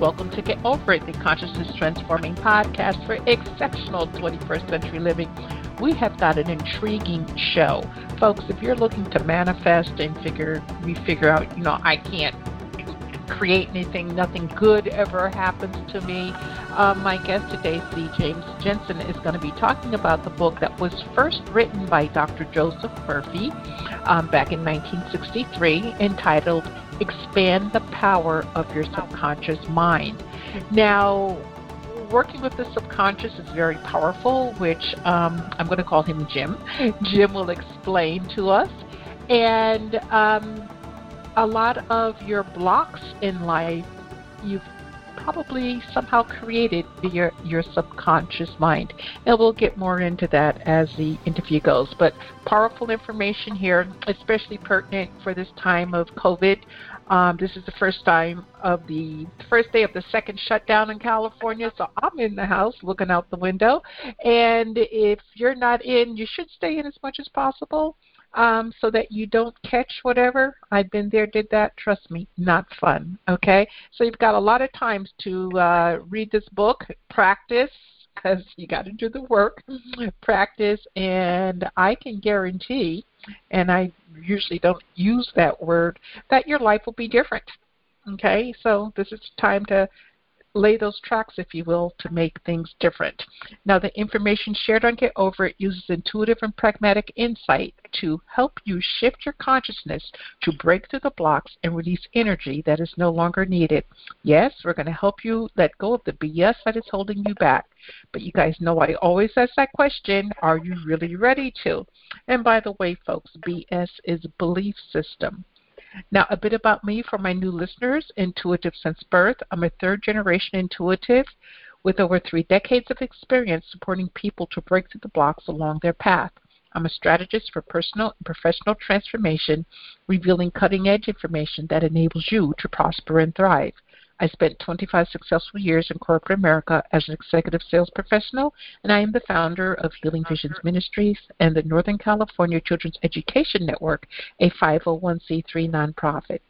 Welcome to Get Over It, the consciousness transforming podcast for exceptional 21st century living. We have got an intriguing show. Folks, if you're looking to manifest and figure we figure out, you know, I can't create anything, nothing good ever happens to me. Um, my guest today, C. James Jensen, is going to be talking about the book that was first written by Dr. Joseph Murphy um, back in 1963 entitled expand the power of your subconscious mind. Now, working with the subconscious is very powerful, which um, I'm going to call him Jim. Jim will explain to us. And um, a lot of your blocks in life, you've probably somehow created your your subconscious mind. And we'll get more into that as the interview goes. But powerful information here, especially pertinent for this time of COVID. Um, this is the first time of the first day of the second shutdown in California, so I'm in the house looking out the window. And if you're not in, you should stay in as much as possible um, so that you don't catch whatever. I've been there, did that. Trust me, not fun. Okay, so you've got a lot of times to uh, read this book, practice, because you got to do the work, practice, and I can guarantee, and I usually don't use that word, that your life will be different. Okay, so this is time to lay those tracks, if you will, to make things different. Now, the information shared on Get Over It uses intuitive and pragmatic insight to help you shift your consciousness to break through the blocks and release energy that is no longer needed. Yes, we're going to help you let go of the BS that is holding you back. But you guys know I always ask that question are you really ready to? And by the way, folks, BS is belief system. Now, a bit about me for my new listeners intuitive since birth. I'm a third generation intuitive with over three decades of experience supporting people to break through the blocks along their path. I'm a strategist for personal and professional transformation, revealing cutting edge information that enables you to prosper and thrive. I spent 25 successful years in corporate America as an executive sales professional, and I am the founder of Healing Visions Ministries and the Northern California Children's Education Network, a 501c3 nonprofit.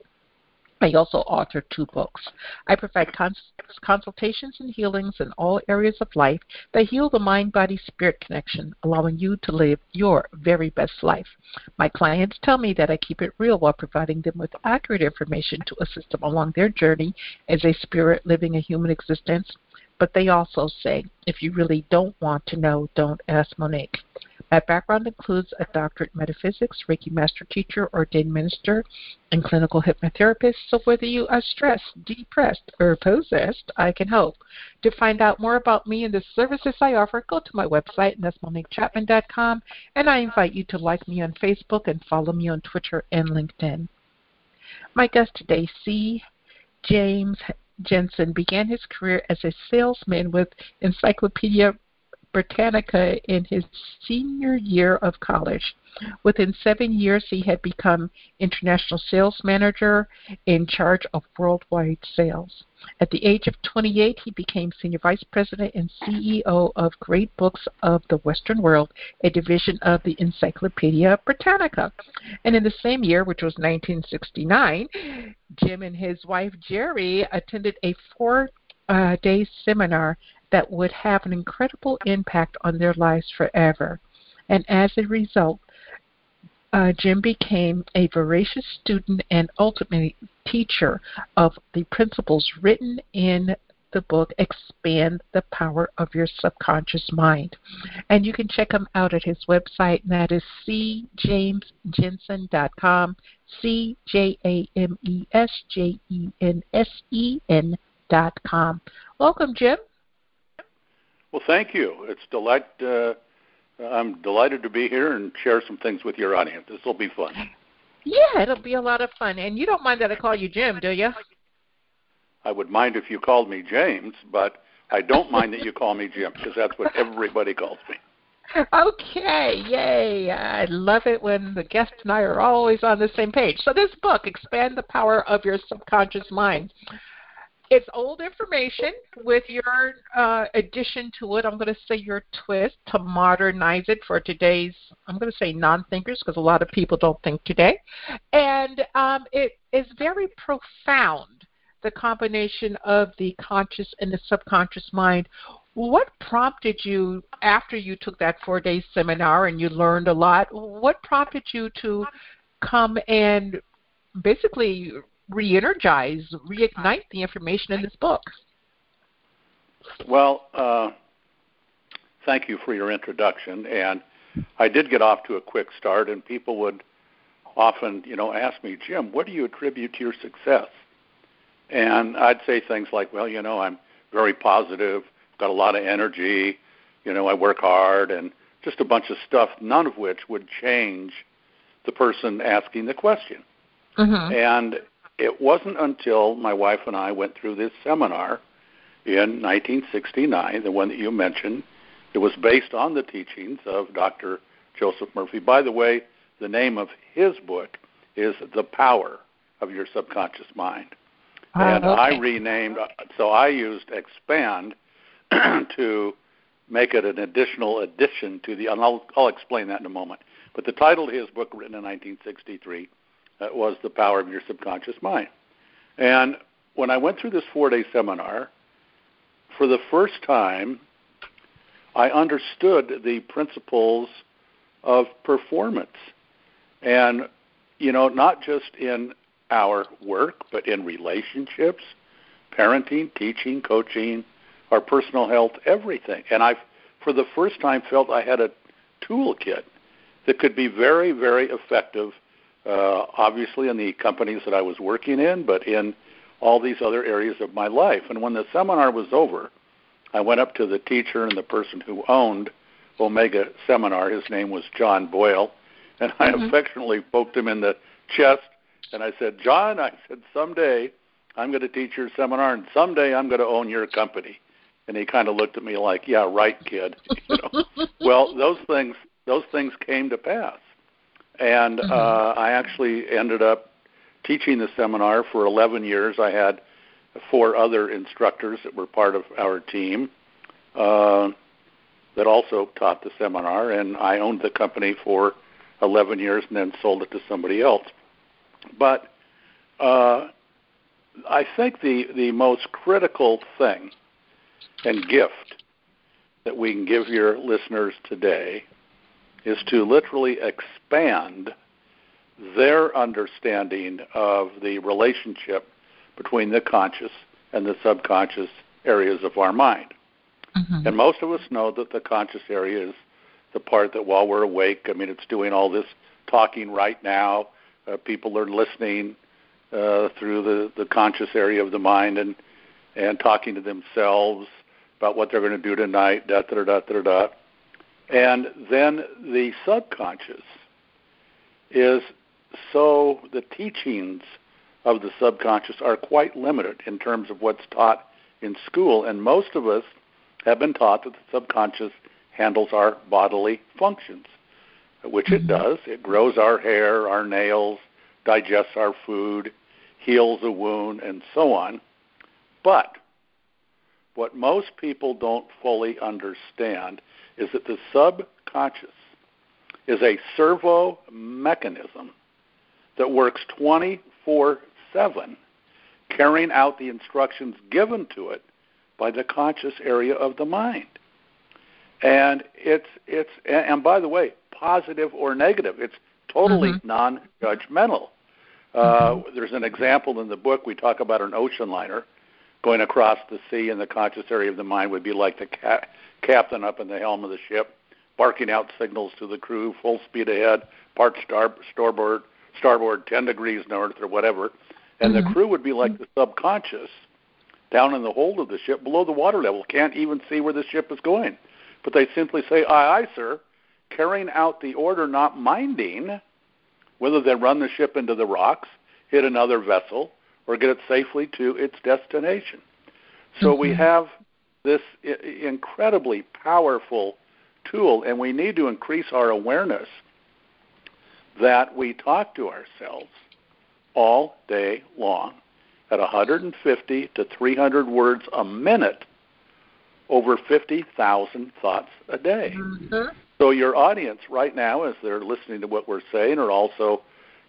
I also authored two books. I provide cons- consultations and healings in all areas of life that heal the mind body spirit connection, allowing you to live your very best life. My clients tell me that I keep it real while providing them with accurate information to assist them along their journey as a spirit living a human existence. But they also say, if you really don't want to know, don't ask Monique. My background includes a doctorate in metaphysics, Reiki master teacher, ordained minister, and clinical hypnotherapist. So whether you are stressed, depressed, or possessed, I can help. To find out more about me and the services I offer, go to my website, and and I invite you to like me on Facebook and follow me on Twitter and LinkedIn. My guest today, C. James Jensen, began his career as a salesman with Encyclopedia Britannica in his senior year of college. Within seven years, he had become international sales manager in charge of worldwide sales. At the age of 28, he became senior vice president and CEO of Great Books of the Western World, a division of the Encyclopedia Britannica. And in the same year, which was 1969, Jim and his wife Jerry attended a four uh, day seminar that would have an incredible impact on their lives forever. And as a result, uh, Jim became a voracious student and ultimately teacher of the principles written in the book Expand the Power of Your Subconscious Mind. And you can check him out at his website, and that is cjamesjensen.com, C J A M E S J E N S E N dot com. Welcome, Jim. Well, thank you. It's delight. Uh, I'm delighted to be here and share some things with your audience. This will be fun. Yeah, it'll be a lot of fun. And you don't mind that I call you Jim, do you? I would mind if you called me James, but I don't mind that you call me Jim because that's what everybody calls me. Okay, yay. I love it when the guest and I are always on the same page. So, this book, Expand the Power of Your Subconscious Mind, it's old information with your uh, addition to it. I'm going to say your twist to modernize it for today's. I'm going to say non-thinkers because a lot of people don't think today, and um, it is very profound. the combination of the conscious and the subconscious mind. What prompted you after you took that four day seminar and you learned a lot? What prompted you to come and basically re energize, reignite the information in this book? Well, uh, thank you for your introduction. And I did get off to a quick start, and people would often, you know, ask me, Jim, what do you attribute to your success? And I'd say things like, well, you know, I'm very positive, got a lot of energy, you know, I work hard, and just a bunch of stuff, none of which would change the person asking the question. Mm-hmm. And it wasn't until my wife and I went through this seminar in 1969, the one that you mentioned. It was based on the teachings of Dr. Joseph Murphy. By the way, the name of his book is The Power of Your Subconscious Mind. Uh, and okay. I renamed, so I used Expand to make it an additional addition to the, and I'll, I'll explain that in a moment. But the title of his book, written in 1963, uh, Uh, was The Power of Your Subconscious Mind. And when I went through this four day seminar, for the first time, I understood the principles of performance. And, you know, not just in our work, but in relationships, parenting, teaching, coaching, our personal health, everything. And I, for the first time, felt I had a toolkit that could be very, very effective, uh, obviously in the companies that I was working in, but in all these other areas of my life. And when the seminar was over, I went up to the teacher and the person who owned Omega Seminar. His name was John Boyle. And I mm-hmm. affectionately poked him in the chest and I said, John, I said, someday I'm going to teach your seminar and someday I'm going to own your company. And he kind of looked at me like, yeah, right, kid. You know? well, those things those things came to pass. And mm-hmm. uh, I actually ended up teaching the seminar for 11 years. I had four other instructors that were part of our team uh, that also taught the seminar, and I owned the company for 11 years and then sold it to somebody else. But uh, I think the, the most critical thing and gift that we can give your listeners today is to literally expand their understanding of the relationship between the conscious and the subconscious areas of our mind. Mm-hmm. And most of us know that the conscious area is the part that while we're awake, I mean, it's doing all this talking right now. Uh, people are listening uh, through the, the conscious area of the mind and, and talking to themselves about what they're going to do tonight, da da da da da. And then the subconscious is so the teachings of the subconscious are quite limited in terms of what's taught in school. And most of us have been taught that the subconscious handles our bodily functions, which it mm-hmm. does. It grows our hair, our nails, digests our food, heals a wound, and so on. But what most people don't fully understand is that the subconscious is a servo mechanism that works 24 7, carrying out the instructions given to it by the conscious area of the mind. And it's it's and by the way, positive or negative, it's totally mm-hmm. non-judgmental. Uh, mm-hmm. There's an example in the book we talk about an ocean liner going across the sea, and the conscious area of the mind would be like the ca- captain up in the helm of the ship, barking out signals to the crew, full speed ahead, part star- starboard, starboard 10 degrees north or whatever, and mm-hmm. the crew would be like the subconscious down in the hold of the ship below the water level, can't even see where the ship is going. But they simply say, aye, aye, sir, carrying out the order, not minding whether they run the ship into the rocks, hit another vessel, or get it safely to its destination. So mm-hmm. we have this incredibly powerful tool, and we need to increase our awareness that we talk to ourselves all day long at 150 to 300 words a minute, over 50,000 thoughts a day. Mm-hmm. So your audience right now, as they're listening to what we're saying, are also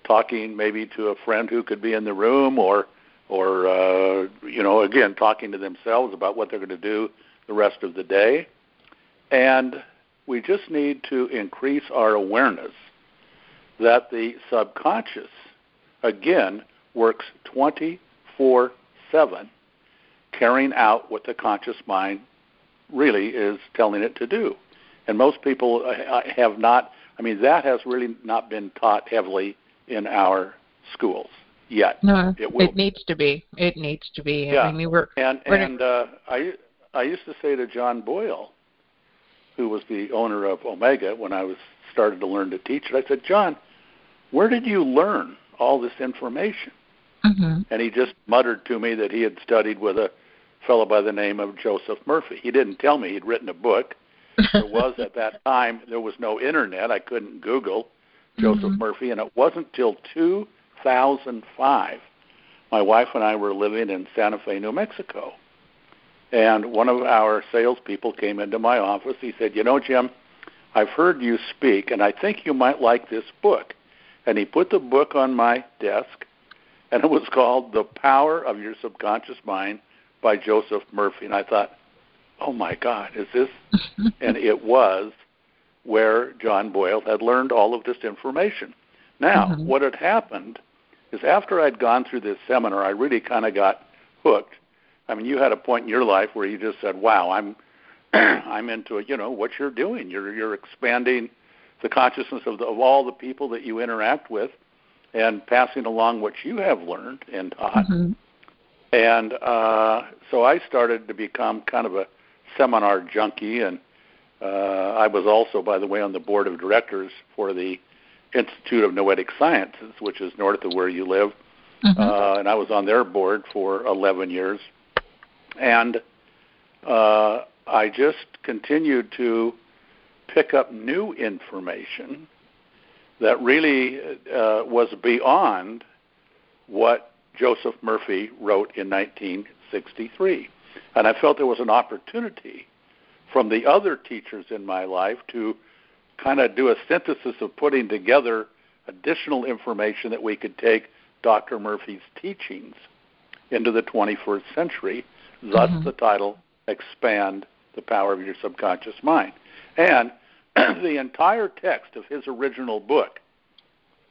talking maybe to a friend who could be in the room or or uh, you know, again, talking to themselves about what they're going to do the rest of the day. And we just need to increase our awareness that the subconscious, again, works 24 7, carrying out what the conscious mind really is telling it to do. And most people uh, have not, I mean, that has really not been taught heavily in our schools yet. No, it, it needs to be. It needs to be. Yeah. I mean, we're, and we're and uh, I I used to say to John Boyle, who was the owner of Omega when I was started to learn to teach it, I said, John, where did you learn all this information? Mm-hmm. And he just muttered to me that he had studied with a fellow by the name of Joseph Murphy. He didn't tell me he'd written a book. there was at that time there was no internet. I couldn't Google Joseph Mhm. Murphy, and it wasn't till 2005 my wife and I were living in Santa Fe, New Mexico. And one of our salespeople came into my office. He said, You know, Jim, I've heard you speak, and I think you might like this book. And he put the book on my desk, and it was called The Power of Your Subconscious Mind by Joseph Murphy. And I thought, Oh my God, is this? and it was where John Boyle had learned all of this information. Now, Mhm. what had happened is after I'd gone through this seminar, I really kind of got hooked. I mean, you had a point in your life where you just said, "Wow, I'm I'm into it." You know what you're doing. You're you're expanding the consciousness of, the, of all the people that you interact with, and passing along what you have learned and taught. Mhm. And uh, so I started to become kind of a seminar junkie, and uh, I was also, by the way, on the board of directors for the Institute of Noetic Sciences, which is north of where you live. Mhm. Uh, and I was on their board for 11 years. And uh, I just continued to pick up new information that really uh, was beyond what Joseph Murphy wrote in 1963. And I felt there was an opportunity from the other teachers in my life to kind of do a synthesis of putting together additional information that we could take Dr. Murphy's teachings into the 21st century, thus Mhm. the title Expand the Power of Your Subconscious Mind. And the entire text of his original book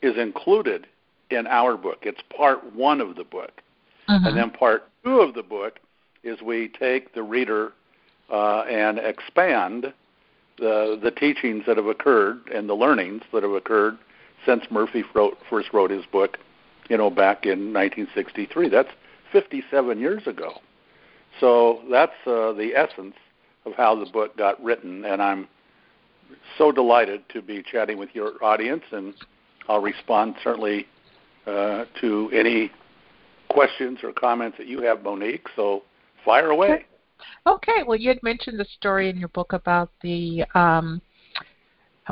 is included in our book. It's part one of the book. Mhm. And then part two of the book is we take the reader uh, and expand the teachings that have occurred and the learnings that have occurred since Murphy wrote, first wrote his book, you know, back in 1963. That's 57 years ago. So that's uh, the essence of how the book got written, and I'm so delighted to be chatting with your audience, and I'll respond certainly uh, to any questions or comments that you have, Monique. So fire away. Okay, well, you had mentioned the story in your book about the um,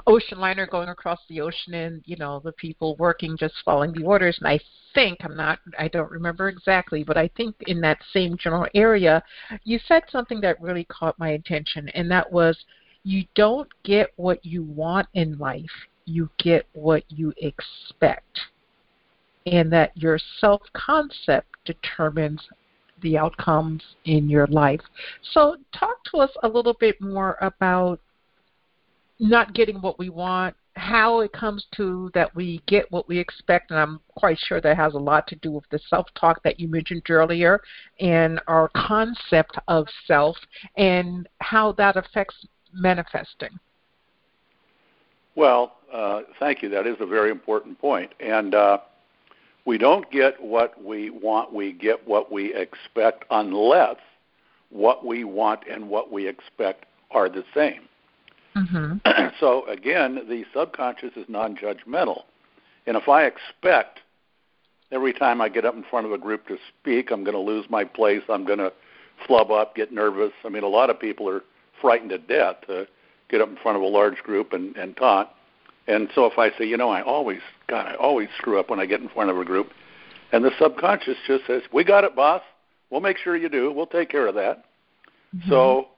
ocean liner going across the ocean and, you know, the people working just following the orders. And I think, I'm not, I don't remember exactly, but I think in that same general area, you said something that really caught my attention, and that was you don't get what you want in life, you get what you expect. And that your self concept determines the outcomes in your life. So, talk to us a little bit more about not getting what we want, how it comes to that we get what we expect, and I'm quite sure that has a lot to do with the self talk that you mentioned earlier and our concept of self and how that affects manifesting. Well, uh, thank you. That is a very important point. And uh, we don't get what we want, we get what we expect unless what we want and what we expect are the same. Mm-hmm. so, again, the subconscious is non judgmental. And if I expect every time I get up in front of a group to speak, I'm going to lose my place, I'm going to flub up, get nervous. I mean, a lot of people are frightened to death to get up in front of a large group and, and talk. And so if I say, you know, I always, God, I always screw up when I get in front of a group, and the subconscious just says, we got it, boss. We'll make sure you do. We'll take care of that. Mm-hmm. So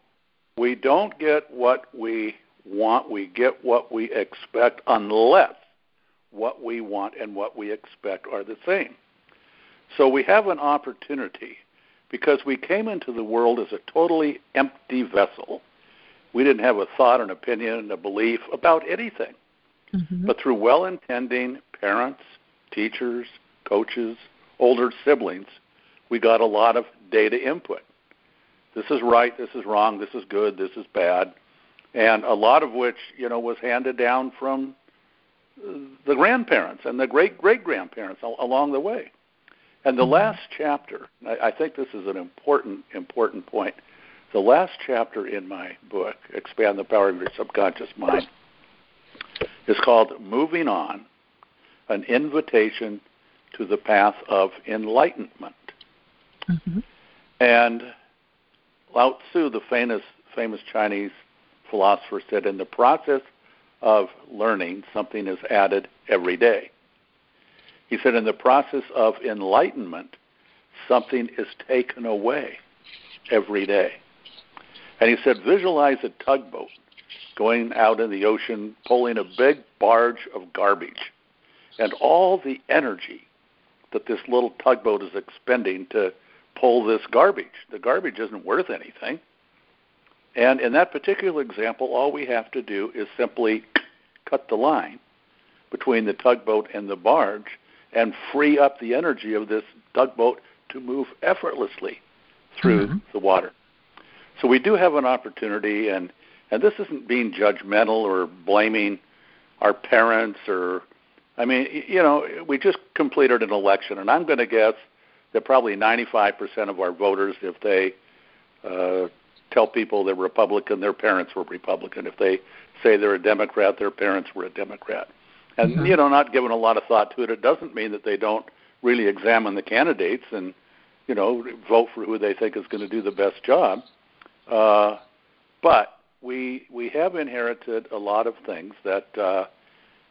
we don't get what we want, we get what we expect unless what we want and what we expect are the same. So we have an opportunity because we came into the world as a totally empty vessel. We didn't have a thought, an opinion, a belief about anything. Mm-hmm. But through well intending parents, teachers, coaches, older siblings, we got a lot of data input. This is right, this is wrong, this is good, this is bad, and a lot of which, you know, was handed down from the grandparents and the great great grandparents along the way. And the mm-hmm. last chapter, I think this is an important important point. The last chapter in my book, Expand the Power of Your Subconscious Mind, is called Moving On An Invitation to the Path of Enlightenment. Mm-hmm. And Lao Tzu, the famous, famous Chinese philosopher, said, In the process of learning, something is added every day. He said, In the process of enlightenment, something is taken away every day. And he said, Visualize a tugboat going out in the ocean, pulling a big barge of garbage. And all the energy that this little tugboat is expending to pull this garbage. The garbage isn't worth anything. And in that particular example, all we have to do is simply cut the line between the tugboat and the barge and free up the energy of this tugboat to move effortlessly through mm-hmm. the water. So we do have an opportunity, and and this isn't being judgmental or blaming our parents or, I mean, you know, we just completed an election, and I'm going to guess that probably 95% of our voters, if they uh, tell people they're Republican, their parents were Republican. If they say they're a Democrat, their parents were a Democrat. And mm-hmm. you know, not giving a lot of thought to it, it doesn't mean that they don't really examine the candidates and you know vote for who they think is going to do the best job. Uh, but we we have inherited a lot of things that uh,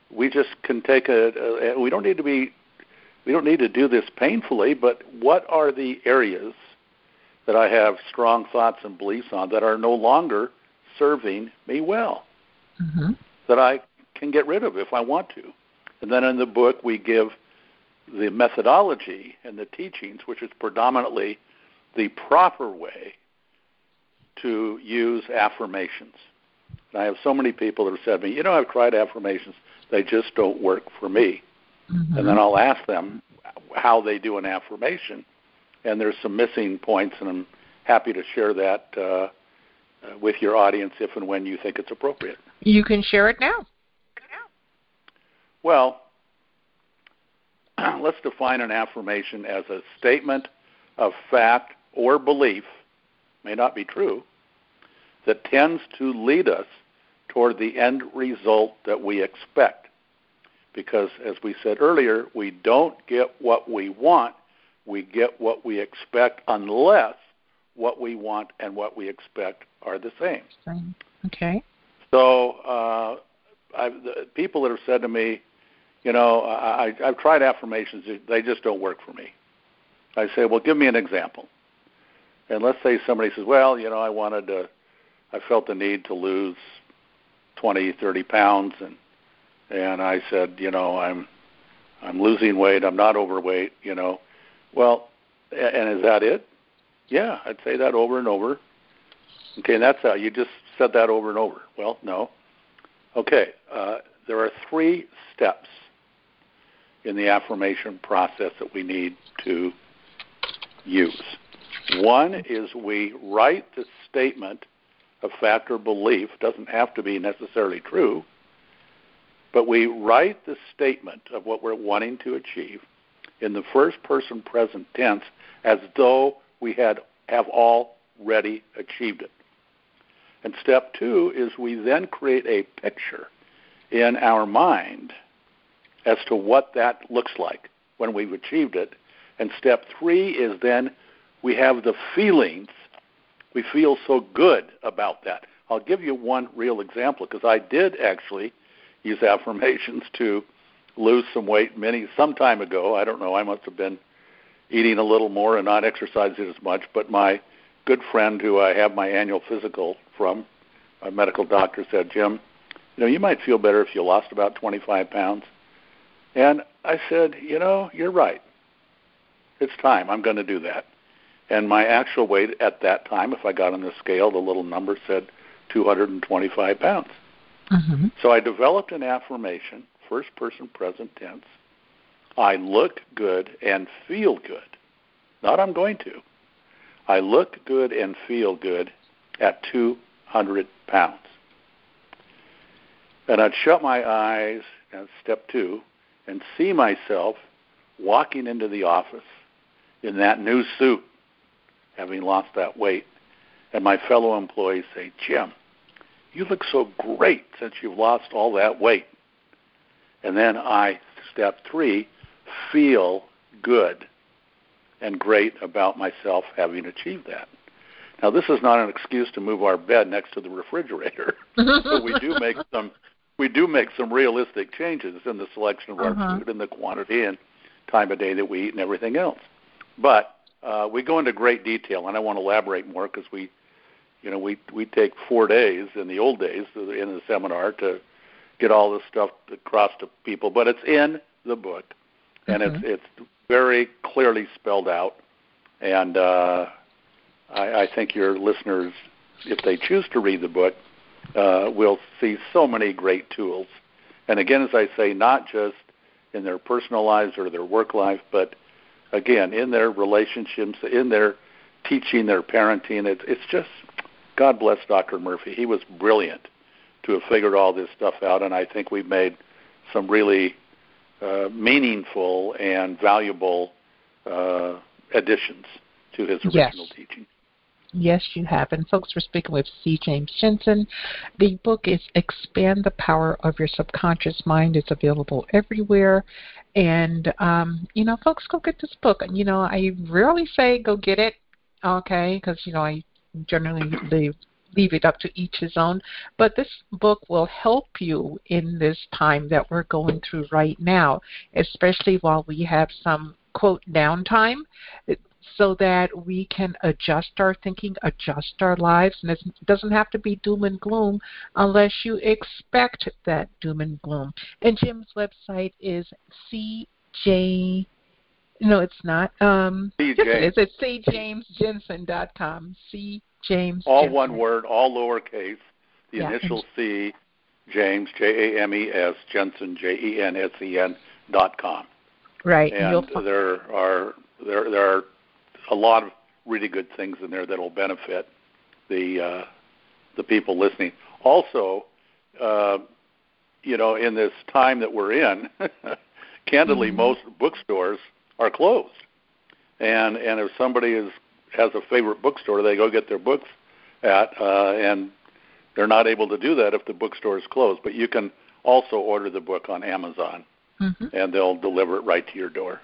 we just can take a, a. We don't need to be. We don't need to do this painfully, but what are the areas that I have strong thoughts and beliefs on that are no longer serving me well? Mm-hmm. That I can get rid of if I want to. And then in the book, we give the methodology and the teachings, which is predominantly the proper way to use affirmations. And I have so many people that have said to me, you know, I've tried affirmations, they just don't work for me. Mm-hmm. And then I'll ask them how they do an affirmation, and there's some missing points, and I'm happy to share that uh, uh, with your audience if and when you think it's appropriate. You can share it now. Well, let's define an affirmation as a statement of fact or belief, may not be true, that tends to lead us toward the end result that we expect. Because, as we said earlier, we don't get what we want, we get what we expect unless what we want and what we expect are the same. Okay. So, uh, I've, the people that have said to me, you know, I, I've tried affirmations, they just don't work for me. I say, well, give me an example. And let's say somebody says, well, you know, I wanted to I felt the need to lose 20, 30 pounds, and and I said, you know, I'm I'm losing weight. I'm not overweight. You know, well, and is that it? Yeah, I'd say that over and over. Okay, and that's how you just said that over and over. Well, no. Okay, uh, there are three steps in the affirmation process that we need to use. One is we write the statement of fact or belief, doesn't have to be necessarily true, but we write the statement of what we're wanting to achieve in the first person present tense as though we had have already achieved it. And step two is we then create a picture in our mind as to what that looks like when we've achieved it. And step three is then we have the feelings we feel so good about that. I'll give you one real example because I did actually use affirmations to lose some weight many some time ago. I don't know. I must have been eating a little more and not exercising as much. But my good friend, who I have my annual physical from, a medical doctor, said, "Jim, you know, you might feel better if you lost about 25 pounds." And I said, "You know, you're right." it's time. I'm going to do that. And my actual weight at that time, if I got on the scale, the little number said 225 pounds. Mm-hmm. So I developed an affirmation, first person present tense. I look good and feel good. Not I'm going to. I look good and feel good at 200 pounds. And I'd shut my eyes, and step two, and see myself walking into the office in that new suit, having lost that weight. And my fellow employees say, Jim, you look so great since you've lost all that weight. And then I, step three, feel good and great about myself having achieved that. Now, this is not an excuse to move our bed next to the refrigerator, but we do make some we do make some realistic changes in the selection of our uh-huh. food and the quantity and time of day that we eat and everything else. But uh, we go into great detail, and I want to elaborate more because we, you know, we we take four days in the old days in the seminar to get all this stuff across to people. But it's in the book, and mm-hmm. it's it's very clearly spelled out, and uh, I, I think your listeners, if they choose to read the book, uh, will see so many great tools. And again, as I say, not just in their personal lives or their work life, but again in their relationships, in their teaching, their parenting. It's it's just God bless Dr. Murphy. He was brilliant to have figured all this stuff out, and I think we've made some really uh, meaningful and valuable uh, additions to his original yes. teaching. Yes, you have. And folks, we're speaking with C. James Jensen. The book is Expand the Power of Your Subconscious Mind. It's available everywhere. And, um, you know, folks, go get this book. And you know, I rarely say go get it, okay, because, you know, I generally leave, leave it up to each his own. But this book will help you in this time that we're going through right now, especially while we have some quote downtime so that we can adjust our thinking, adjust our lives, and it doesn't have to be doom and gloom unless you expect that doom and gloom. And Jim's website is CJ. No, it's not. Um. Yes, it is. It's cjamesjensen.com. C. James. All Jensen. one word, all lowercase. The yeah. initial C. James J A M E S Jensen J E N S E N dot com. Right. And there are there there are a lot of really good things in there that will benefit the uh, the people listening. Also, uh, you know, in this time that we're in, candidly, mm-hmm. most bookstores are closed, and and if somebody is has a favorite bookstore, they go get their books at, uh, and they're not able to do that if the bookstore is closed. But you can also order the book on Amazon, mm-hmm. and they'll deliver it right to your door.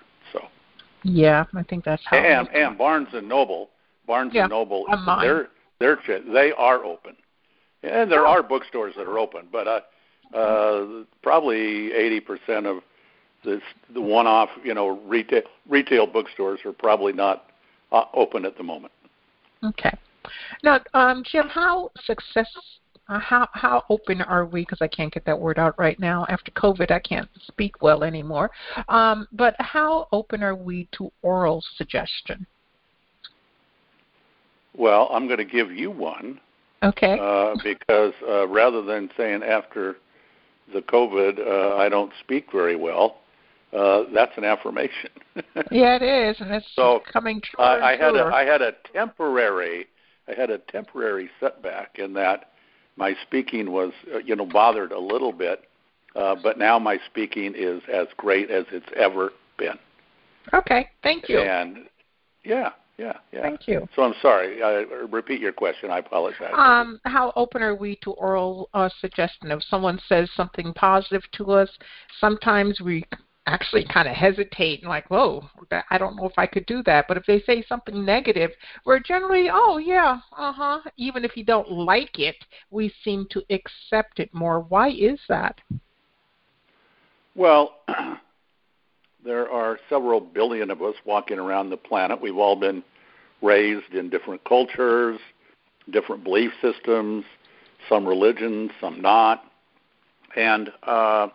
Yeah, I think that's how. And and Barnes and Noble, Barnes yeah, and Noble, they're they're they are open, and there oh. are bookstores that are open, but uh, uh, probably eighty percent of this the one-off you know retail retail bookstores are probably not uh, open at the moment. Okay. Now, um, Jim, how success how how open are we? Because I can't get that word out right now. After COVID, I can't speak well anymore. Um, but how open are we to oral suggestion? Well, I'm going to give you one. Okay. Uh, because uh, rather than saying after the COVID, uh, I don't speak very well, uh, that's an affirmation. yeah, it is, and it's so coming true. I, I had a I had a temporary I had a temporary setback in that my speaking was uh, you know bothered a little bit, uh, but now my speaking is as great as it's ever been. Okay, thank you. And yeah, yeah, yeah. Thank you. So I'm sorry. I, repeat your question. I apologize. Um, how open are we to oral uh, suggestion? If someone says something positive to us, sometimes we actually kind of hesitate and like, whoa, I don't know if I could do that. But if they say something negative, we're generally, oh yeah, uh huh. Even if you don't like it, we seem to accept it more. Why is that? Well, there are several billion of us walking around the planet. We've all been raised in different cultures, different belief systems, some religions, some not. And uh,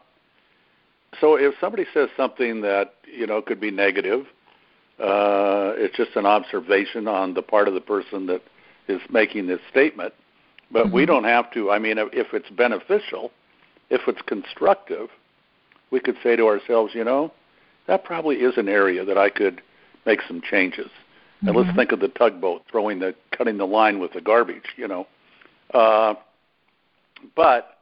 so if somebody says something that you know could be negative, Uh, it's just an observation on the part of the person that is making this statement. But mm-hmm. we don't have to. I mean, if it's beneficial, if it's constructive, we could say to ourselves, you know, that probably is an area that I could make some changes. Mm-hmm. And let's mm-hmm. think of the tugboat throwing the cutting the line with the garbage, you know. Uh, but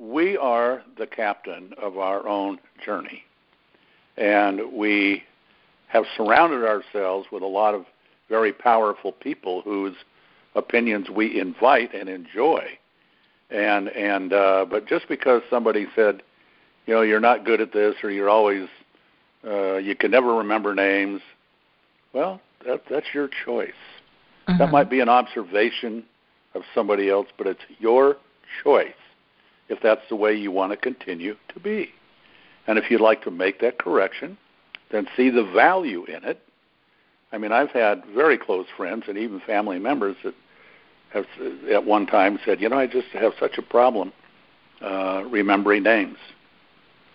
we are the captain of our own journey, and we have surrounded ourselves with a lot of very powerful people whose opinions we invite and enjoy. And and uh, but just because somebody said, you know, you're not good at this, or you're always uh, you can never remember names, well, that, that's your choice. Mm-hmm. That might be an observation of somebody else, but it's your choice if that's the way you want to continue to be. And if you'd like to make that correction, then see the value in it. I mean, I've had very close friends and even family members that have at one time said, you know, I just have such a problem uh, remembering names.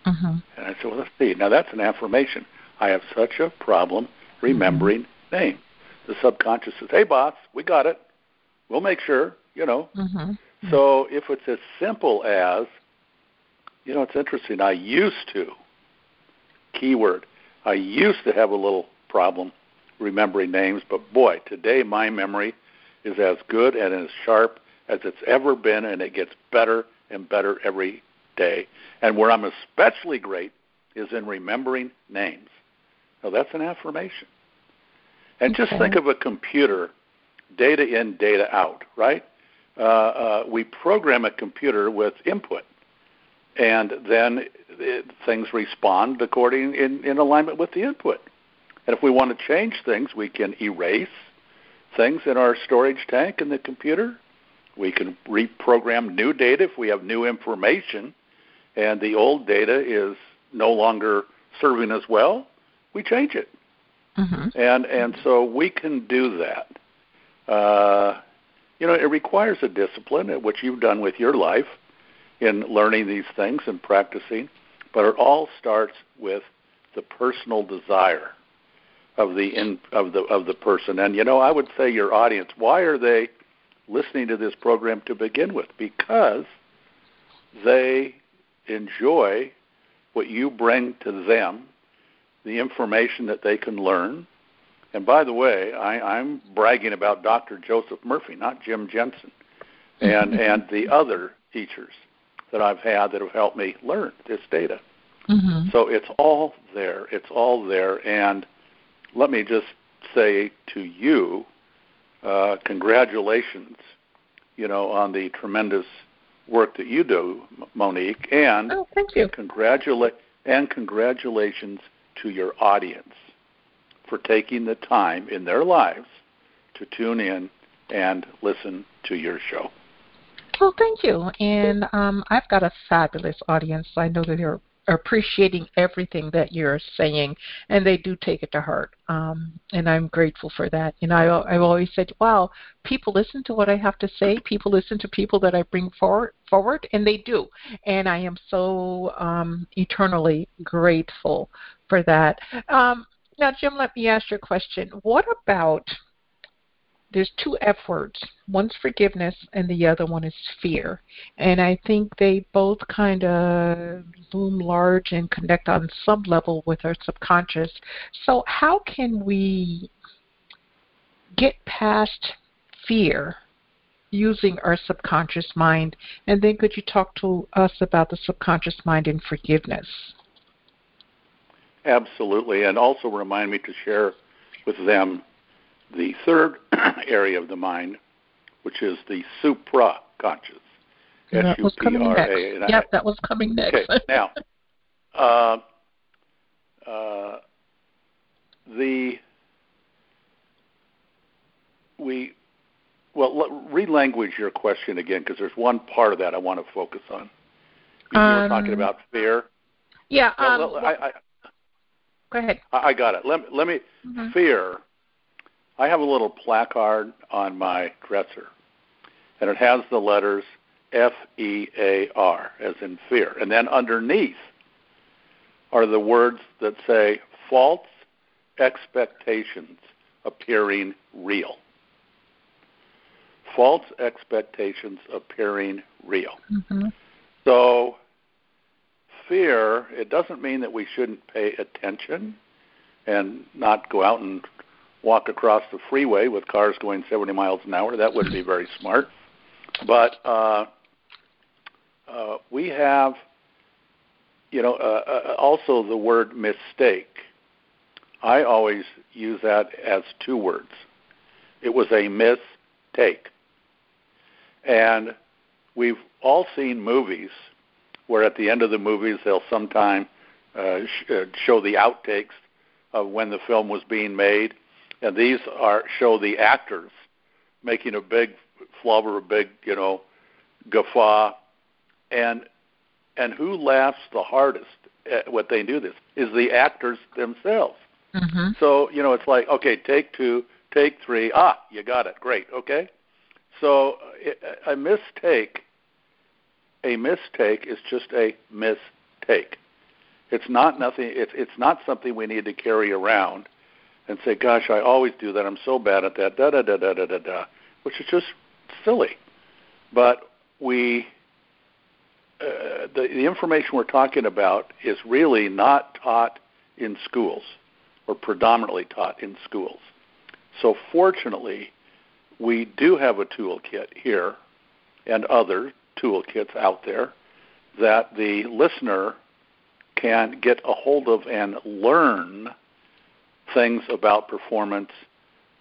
Mm-hmm. And I said, well, let's see. Now that's an affirmation. I have such a problem remembering mm-hmm. names. The subconscious says, hey, boss, we got it. We'll make sure, you know. Mm-hmm. So if it's as simple as, you know, it's interesting. I used to, keyword, I used to have a little problem remembering names, but boy, today my memory is as good and as sharp as it's ever been, and it gets better and better every day. And where I'm especially great is in remembering names. Now, that's an affirmation. And okay. just think of a computer, data in, data out, right? Uh, uh, we program a computer with input, and then it, things respond according in, in alignment with the input. And if we want to change things, we can erase things in our storage tank in the computer. We can reprogram new data if we have new information and the old data is no longer serving us well. We change it. Mm-hmm. And and so we can do that. Uh, you know, it requires a discipline, which you've done with your life in learning these things and practicing, but it all starts with the personal desire of the in, of the of the person. And you know, I would say your audience, why are they listening to this program to begin with? Because they enjoy what you bring to them, the information that they can learn. And by the way, I, I'm bragging about Dr. Joseph Murphy, not Jim Jensen, and and the other teachers that I've had that have helped me learn this data. Mm-hmm. So it's all there. It's all there, and let me just say to you, uh, congratulations, you know, on the tremendous work that you do, Monique, and oh, thank you. Congratula- and congratulations to your audience for taking the time in their lives to tune in and listen to your show. Well, thank you. And um, I've got a fabulous audience. I know that they're appreciating everything that you're saying, and they do take it to heart. Um, and I'm grateful for that. And I, I've always said, wow, people listen to what I have to say. People listen to people that I bring forward, forward, and they do. And I am so um, eternally grateful for that. Um, now, Jim, let me ask you a question. What about there's two F words. One's forgiveness, and the other one is fear. And I think they both kind of loom large and connect on some level with our subconscious. So, how can we get past fear using our subconscious mind? And then, could you talk to us about the subconscious mind and forgiveness? Absolutely, and also remind me to share with them the third area of the mind, which is the supraconscious. That was coming next. Yep, that was coming next. Okay, now, uh, uh, the we well relanguage your question again because there's one part of that I want to focus on. You um, were talking about fear. Yeah. Um, well, I, I, go ahead. I, got it. Let, let me mm-hmm. fear I have a little placard on my dresser, and it has the letters F E A R, as in fear. And then underneath are the words that say false expectations appearing real. False expectations appearing real. Mm-hmm. So, fear, it doesn't mean that we shouldn't pay attention and not go out and walk across the freeway with cars going 70 miles an hour. That wouldn't be very smart. But uh, uh, we have, you know, uh, uh, also the word mistake. I always use that as two words. It was a mistake. And we've all seen movies where at the end of the movies they'll sometime uh, sh- uh, show the outtakes of when the film was being made, and these are show the actors making a big flub or a big you know guffaw, and and who laughs the hardest at what they do this is the actors themselves. Mm-hmm. So you know it's like okay, take two, take three. Ah, you got it. Great. Okay. So a mistake, a mistake is just a mistake. It's not nothing. It's it's not something we need to carry around and say, "Gosh, I always do that. I'm so bad at that." Da da da da da da da, which is just silly. But we, uh, the the information we're talking about is really not taught in schools, or predominantly taught in schools. So fortunately, we do have a toolkit here, and other toolkits out there that the listener can get a hold of and learn things about performance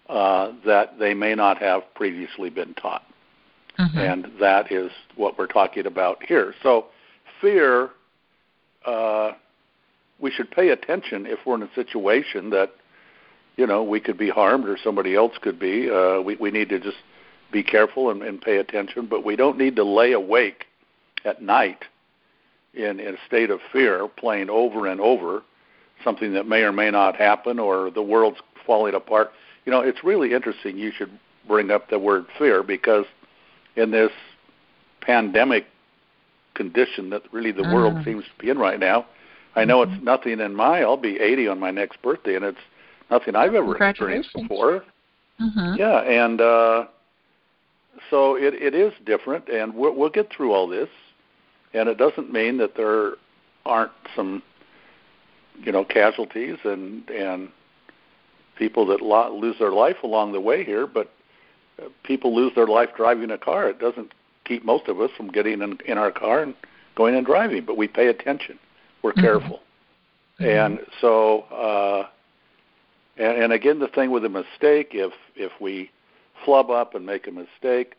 uh, that they may not have previously been taught. Mm-hmm. And that is what we're talking about here. So, fear, uh, we should pay attention if we're in a situation that, you know, we could be harmed or somebody else could be. Uh, we, we need to just be careful and, and pay attention, but we don't need to lay awake at night in, in a state of fear, playing over and over something that may or may not happen, or the world's falling apart. You know, it's really interesting. You should bring up the word fear because in this pandemic condition that really the Mm. world seems to be in right now, I know it's nothing in my. I'll be 80 on my next birthday, and it's nothing I've ever experienced before. Mm-hmm. Yeah, and uh, so it it is different, and we'll, we'll get through all this. And it doesn't mean that there aren't some, you know, casualties and and people that lo- lose their life along the way here. But uh, people lose their life driving a car. It doesn't keep most of us from getting in, in our car and going and driving. But we pay attention. We're Mhm. careful. And so, uh, and, and again, the thing with a mistake, if if we flub up and make a mistake,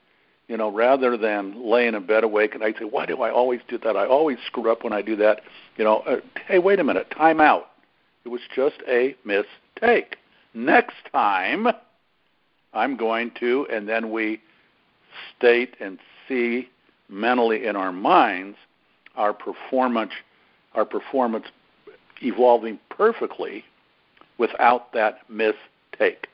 you know, rather than laying in bed awake and I say, why do I always do that? I always screw up when I do that. You know, uh, hey, wait a minute, time out. It was just a mistake. Next time, I'm going to, and then we state and see mentally in our minds our performance, our performance evolving perfectly without that mistake.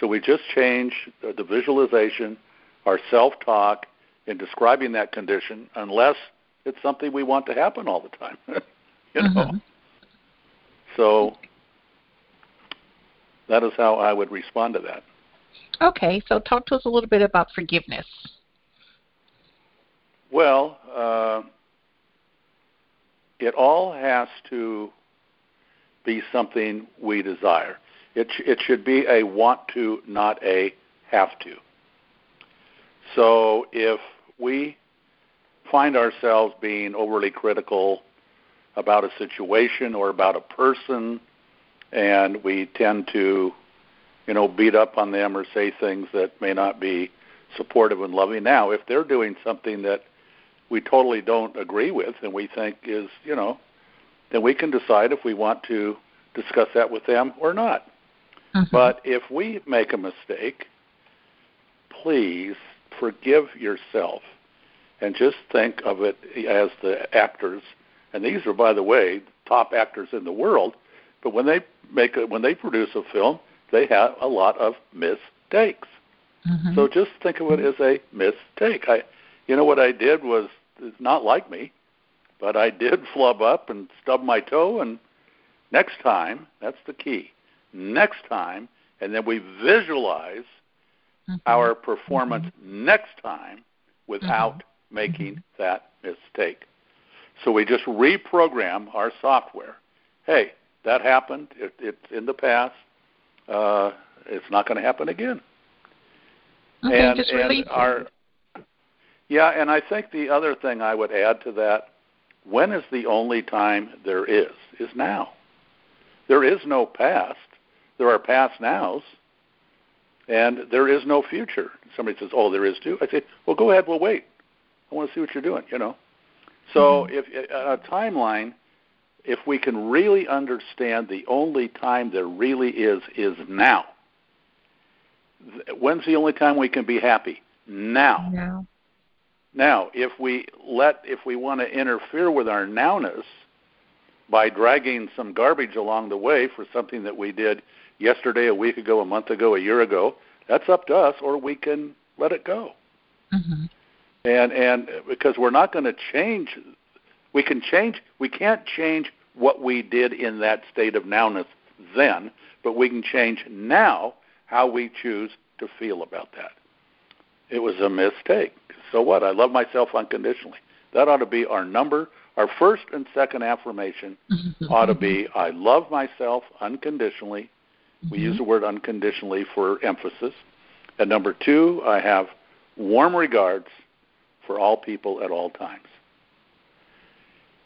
So we just change the visualization, our self-talk in describing that condition, unless it's something we want to happen all the time. you know. Mhm. So that is how I would respond to that. Okay, so talk to us a little bit about forgiveness. Well, uh, it all has to be something we desire. It, sh- it should be a want to, not a have to. So if we find ourselves being overly critical about a situation or about a person, and we tend to, you know, beat up on them or say things that may not be supportive and loving. Now, if they're doing something that we totally don't agree with and we think is, you know, then we can decide if we want to discuss that with them or not. Mhm. But if we make a mistake, please forgive yourself and just think of it as the actors. And these are, by the way, top actors in the world. But when they make a, when they produce a film, they have a lot of mistakes. Mhm. So just think of it as a mistake. I, you know, what I did was it's not like me, but I did flub up and stub my toe. And next time, that's the key. Next time, and then we visualize mm-hmm. our performance mm-hmm. next time without mm-hmm. making that mistake. So we just reprogram our software. Hey, that happened. It, it's in the past. Uh, it's not going to happen again. Okay, and, just and our yeah, and I think the other thing I would add to that, when is the only time there is? Is now. There is no past. There are past nows, and there is no future. Somebody says, "Oh, there is too." I say, "Well, go ahead. We'll wait. I want to see what you're doing." You know. So, mm-hmm. if a timeline, if we can really understand the only time there really is is now. When's the only time we can be happy? Now. Now. Now, if we let if we want to interfere with our nowness by dragging some garbage along the way for something that we did yesterday, a week ago, a month ago, a year ago, that's up to us, or we can let it go. Mm-hmm. And and because we're not going to change, we can change. We can't change what we did in that state of nowness then, but we can change now how we choose to feel about that. It was a mistake. So what? I love myself unconditionally. That ought to be our number. Our first and second affirmation mm-hmm. ought to be I love myself unconditionally. We mm-hmm. use the word unconditionally for emphasis. And number two, I have warm regards for all people at all times.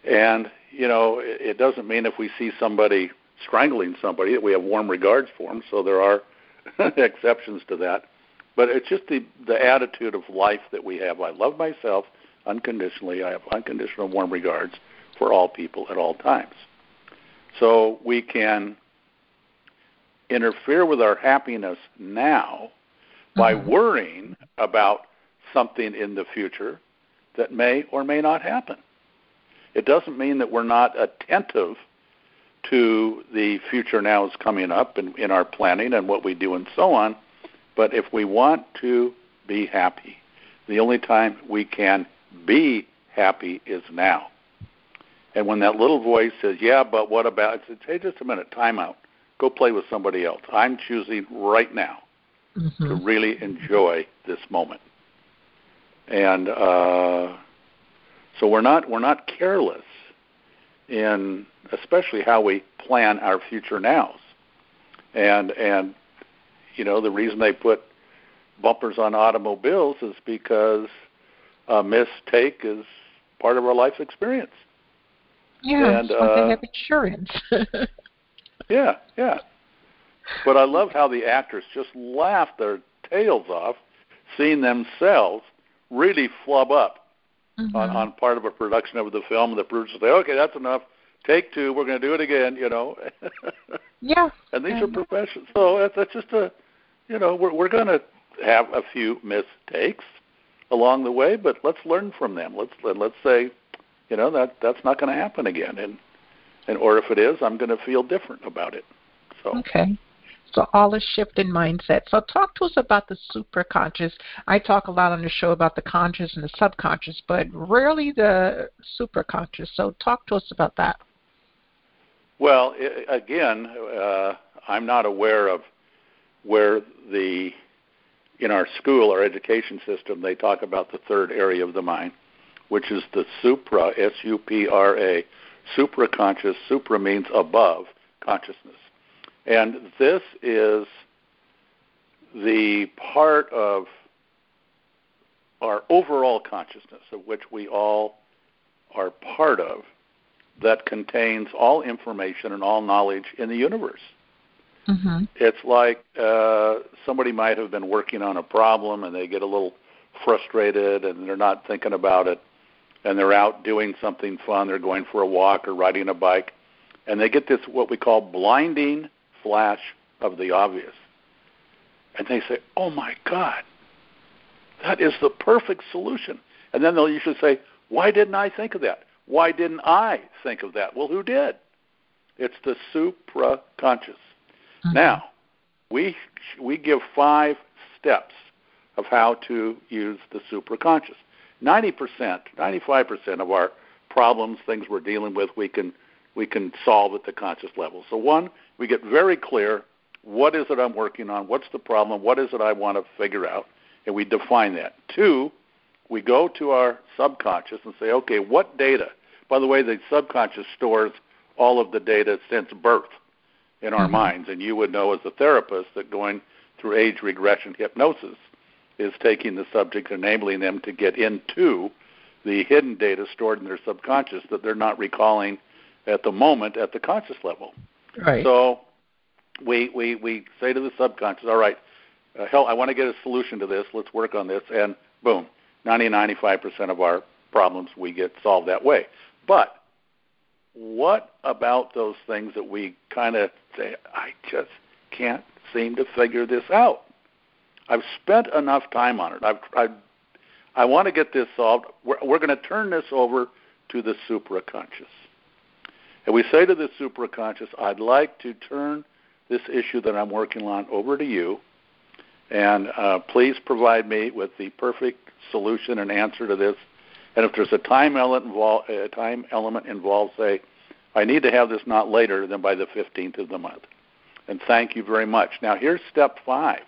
And, you know, it, it doesn't mean if we see somebody strangling somebody that we have warm regards for them. So there are exceptions to that. But it's just the the attitude of life that we have. I love myself unconditionally. I have unconditional warm regards for all people at all times. So we can interfere with our happiness now by mm-hmm. worrying about something in the future that may or may not happen. It doesn't mean that we're not attentive to the future now is coming up in, in our planning and what we do and so on, but if we want to be happy, the only time we can be happy is now. And when that little voice says, "Yeah, but what about?" I said, "Hey, just a minute. Time out. Go play with somebody else. I'm choosing right now mm-hmm. to really enjoy this moment." And uh, so we're not we're not careless in especially how we plan our future nows. And and you know, the reason they put bumpers on automobiles is because a mistake is part of our life experience. Yeah, and, uh, they have insurance. yeah, yeah. But I love how the actors just laugh their tails off seeing themselves really flub up mm-hmm. on, on part of a production of the film. The producers say, "Okay, that's enough. Take two. We're going to do it again." You know. yeah. And these and, are professionals, so that's, that's just a you know, we're we're going to have a few mistakes along the way, but let's learn from them. Let's let's say, you know, that that's not going to happen again, and and or if it is, I'm going to feel different about it. So okay. So all a shift in mindset. So talk to us about the superconscious. I talk a lot on the show about the conscious and the subconscious, but rarely the superconscious. So talk to us about that. Well, again, uh, I'm not aware of where the in our school, our education system, they talk about the third area of the mind, which is the supra, S U P R A, supraconscious. Supra means above consciousness. And this is the part of our overall consciousness, of which we all are part of, that contains all information and all knowledge in the universe. Mm-hmm. It's like uh, somebody might have been working on a problem and they get a little frustrated and they're not thinking about it and they're out doing something fun. They're going for a walk or riding a bike and they get this what we call blinding flash of the obvious. And they say, "Oh my God, that is the perfect solution." And then they'll usually say, "Why didn't I think of that? Why didn't I think of that?" Well, who did? It's the supraconscious. Mm-hmm. Now, we we give five steps of how to use the supraconscious. 90%, 95% of our problems, things we're dealing with, we can we can solve at the conscious level. So one, we get very clear what is it I'm working on? What's the problem? What is it I want to figure out? And we define that. Two, we go to our subconscious and say, okay, what data? By the way, the subconscious stores all of the data since birth in our mm-hmm. minds. And you would know as a therapist that going through age regression hypnosis is taking the subject, enabling them to get into the hidden data stored in their subconscious that they're not recalling at the moment at the conscious level. Right. So we we we say to the subconscious, all right, uh, hell, I want to get a solution to this. Let's work on this, and boom, 90 95 percent of our problems we get solved that way. But what about those things that we kind of say, I just can't seem to figure this out? I've spent enough time on it. I've, I want to get this solved. We're, we're going to turn this over to the supraconscious. And we say to the supraconscious, I'd like to turn this issue that I'm working on over to you, and uh, please provide me with the perfect solution and answer to this. And if there's a time element, a time element involved, say, I need to have this not later than by the 15th of the month. And thank you very much. Now, here's step five.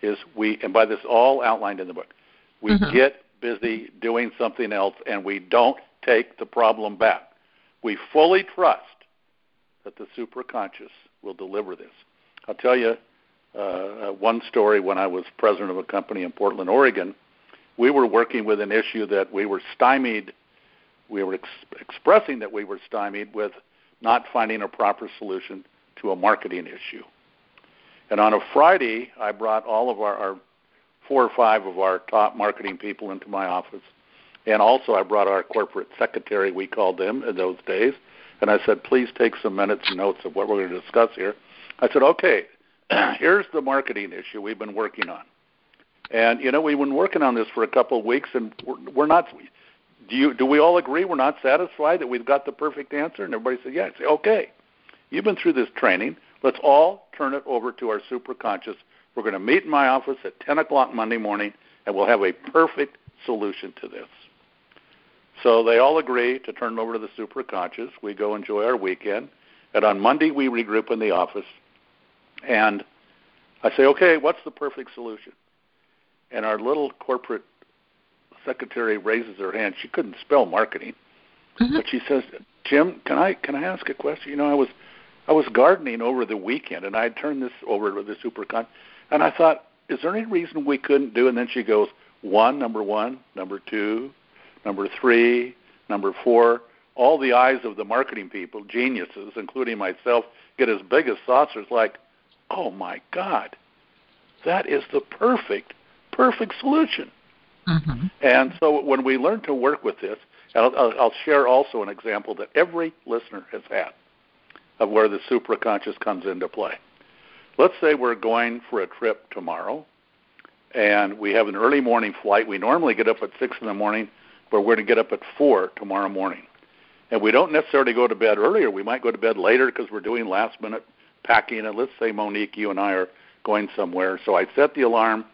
Is we, and by this all outlined in the book, we mm-hmm. get busy doing something else and we don't take the problem back. We fully trust that the superconscious will deliver this. I'll tell you uh, uh, one story when I was president of a company in Portland, Oregon. We were working with an issue that we were stymied. We were ex- expressing that we were stymied with not finding a proper solution to a marketing issue. And on a Friday, I brought all of our, our four or five of our top marketing people into my office. And also, I brought our corporate secretary, we called them in those days, and I said, please take some minutes and notes of what we're going to discuss here. I said, okay, here's the marketing issue we've been working on. And you know, we've been working on this for a couple of weeks, and we're, we're not. Do you? Do we all agree we're not satisfied that we've got the perfect answer? And everybody said, yeah. I say, okay, you've been through this training. Let's all turn it over to our superconscious. We're going to meet in my office at 10 o'clock Monday morning, and we'll have a perfect solution to this. So they all agree to turn it over to the superconscious. We go enjoy our weekend. And on Monday, we regroup in the office. And I say, okay, what's the perfect solution? And our little corporate secretary raises her hand. She couldn't spell marketing, mm-hmm. but she says, "Jim, can I can I ask a question? You know, I was I was gardening over the weekend, and I had turned this over to the supercon, and I thought, is there any reason we couldn't do?" And then she goes, "One, number one, number two, number three, number four, all the eyes of the marketing people, geniuses, including myself, get as big as saucers like, oh my God, that is the perfect, perfect solution. Mm-hmm. And so when we learn to work with this, I'll, I'll share also an example that every listener has had of where the supraconscious comes into play. Let's say we're going for a trip tomorrow, and we have an early morning flight. We normally get up at 6 in the morning but we're going to get up at 4 tomorrow morning. And we don't necessarily go to bed earlier. We might go to bed later because we're doing last minute packing. And let's say, Monique, you and I are going somewhere. So I set the alarm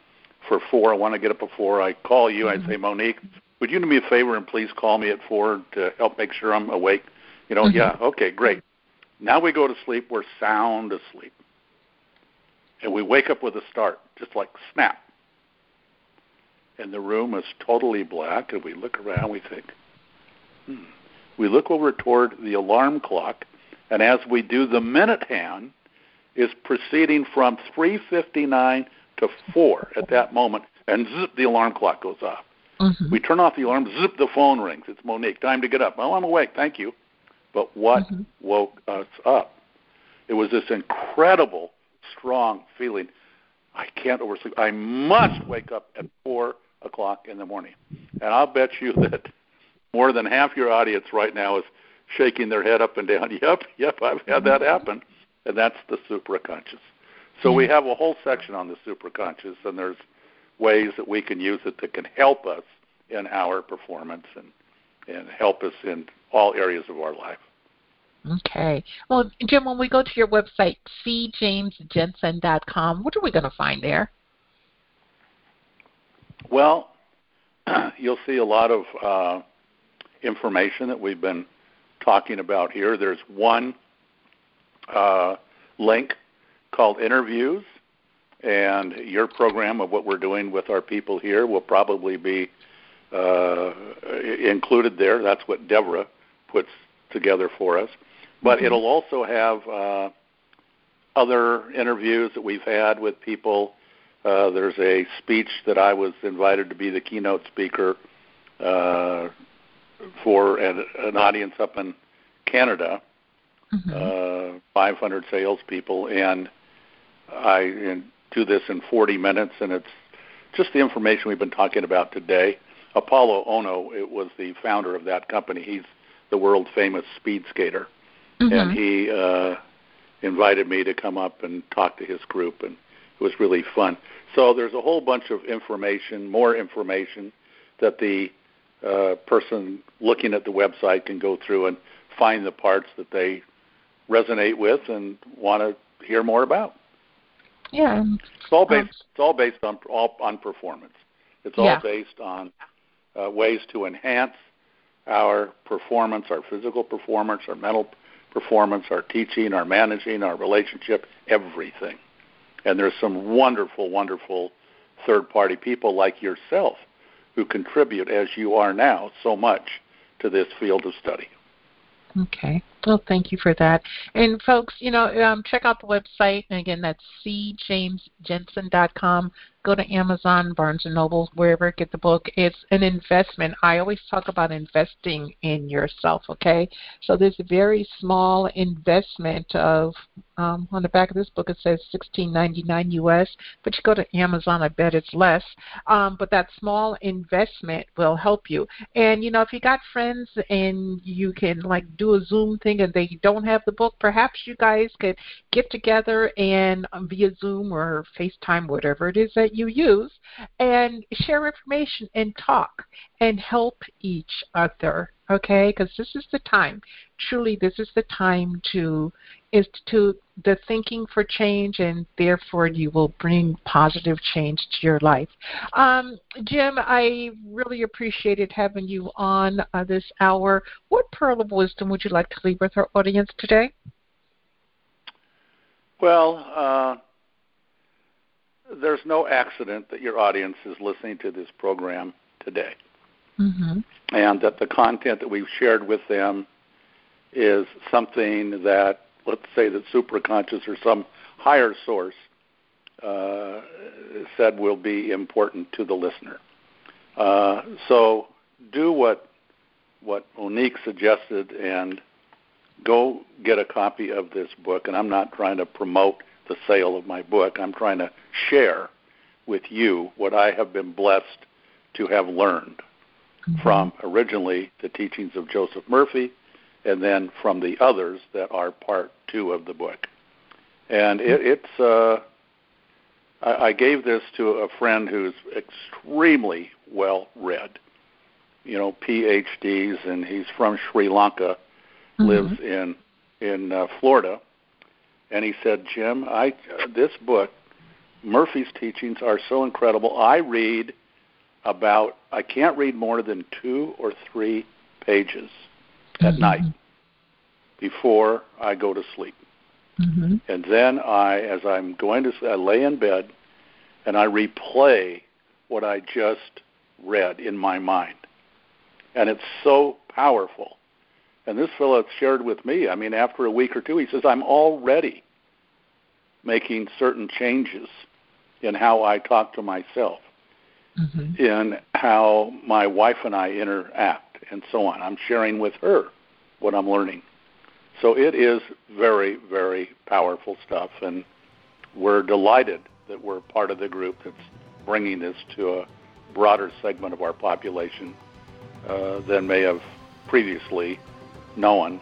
for 4. I want to get up at 4. I call you. Mm-hmm. I say, Monique, would you do me a favor and please call me at 4 to help make sure I'm awake? You know, mm-hmm. yeah, okay, great. Now we go to sleep. We're sound asleep. And we wake up with a start, just like snap and the room is totally black, and we look around, we think, hmm. We look over toward the alarm clock, and as we do, the minute hand is proceeding from 3:59 to 4 at that moment, and zip, the alarm clock goes off. Mm-hmm. We turn off the alarm, zip, the phone rings. It's Monique. Time to get up. Oh, I'm awake. Thank you. But what mm-hmm. woke us up? It was this incredible, strong feeling. I can't oversleep. I must wake up at four o'clock in the morning. And I'll bet you that more than half your audience right now is shaking their head up and down. Yep, yep, I've had that happen. And that's the supraconscious. So we have a whole section on the supraconscious, and there's ways that we can use it that can help us in our performance and and help us in all areas of our life. Okay. Well, Jim, when we go to your website, cjamesjensen.com, what are we going to find there? Well, you'll see a lot of uh, information that we've been talking about here. There's one uh, link called Interviews, and your program of what we're doing with our people here will probably be uh, included there. That's what Deborah puts together for us. But mm-hmm. it'll also have uh, other interviews that we've had with people. Uh, there's a speech that I was invited to be the keynote speaker uh, for an, an audience up in Canada, mm-hmm. uh, 500 salespeople, and I do this in 40 minutes, and it's just the information we've been talking about today. Apolo Ohno it was the founder of that company. He's the world famous speed skater, mm-hmm. and he uh, invited me to come up and talk to his group, and it was really fun. So there's a whole bunch of information, more information that the uh, person looking at the website can go through and find the parts that they resonate with and want to hear more about. Yeah, it's all based. Um, it's all based on all on performance. It's all yeah. based on uh, ways to enhance our performance, our physical performance, our mental performance, our teaching, our managing, our relationship, everything. And there's some wonderful, wonderful third-party people like yourself who contribute, as you are now, so much to this field of study. Okay. Well, thank you for that. And folks, you know, um, check out the website. And again, that's cjamesjensen.com go to Amazon, Barnes and Noble, wherever get the book. It's an investment. I always talk about investing in yourself. Okay, so there's a very small investment of um, on the back of this book it says 16.99 US, but you go to Amazon, I bet it's less. Um, but that small investment will help you. And you know, if you got friends and you can like do a Zoom thing and they don't have the book, perhaps you guys could get together and um, via Zoom or FaceTime, whatever it is that you use and share information and talk and help each other okay? Because this is the time. Truly this is the time to to the thinking for change and therefore you will bring positive change to your life. Um, jim i really appreciated having you on uh, this hour. What pearl of wisdom would you like to leave with our audience today? Well uh, there's no accident that your audience is listening to this program today. Mm-hmm. And that the content that we've shared with them is something that, let's say, that superconscious or some higher source uh, said will be important to the listener. Uh, so do what what Monique suggested and go get a copy of this book. And I'm not trying to promote the sale of my book. I'm trying to share with you what I have been blessed to have learned mm-hmm. from originally the teachings of Joseph Murphy and then from the others that are part two of the book. And it, it's, uh, I, I gave this to a friend who's extremely well read, you know, PhDs, and he's from Sri Lanka, mm-hmm. lives in in uh, Florida, and he said, Jim, I this book, Murphy's teachings are so incredible. I read about I can't read more than two or three pages at mm-hmm. night before I go to sleep. Mm-hmm. And then I, as I'm going to, I lay in bed and I replay what I just read in my mind, and it's so powerful. And this fellow shared with me, I mean, after a week or two, he says, I'm already making certain changes in how I talk to myself, mm-hmm. in how my wife and I interact, and so on. I'm sharing with her what I'm learning. So it is very, very powerful stuff, and we're delighted that we're part of the group that's bringing this to a broader segment of our population uh, than may have previously known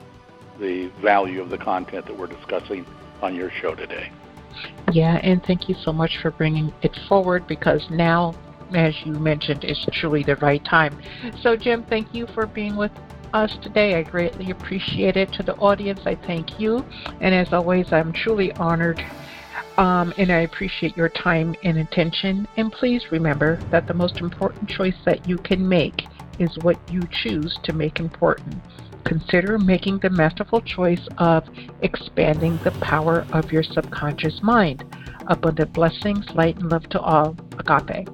the value of the content that we're discussing on your show today. Yeah, and thank you so much for bringing it forward because now, as you mentioned, is truly the right time. So, Jim, thank you for being with us today. I greatly appreciate it. To the audience, I thank you. And as always, I'm truly honored um, and I appreciate your time and attention. And please remember that the most important choice that you can make is what you choose to make important. Consider making the masterful choice of expanding the power of your subconscious mind. Abundant blessings, light, and love to all. Agape.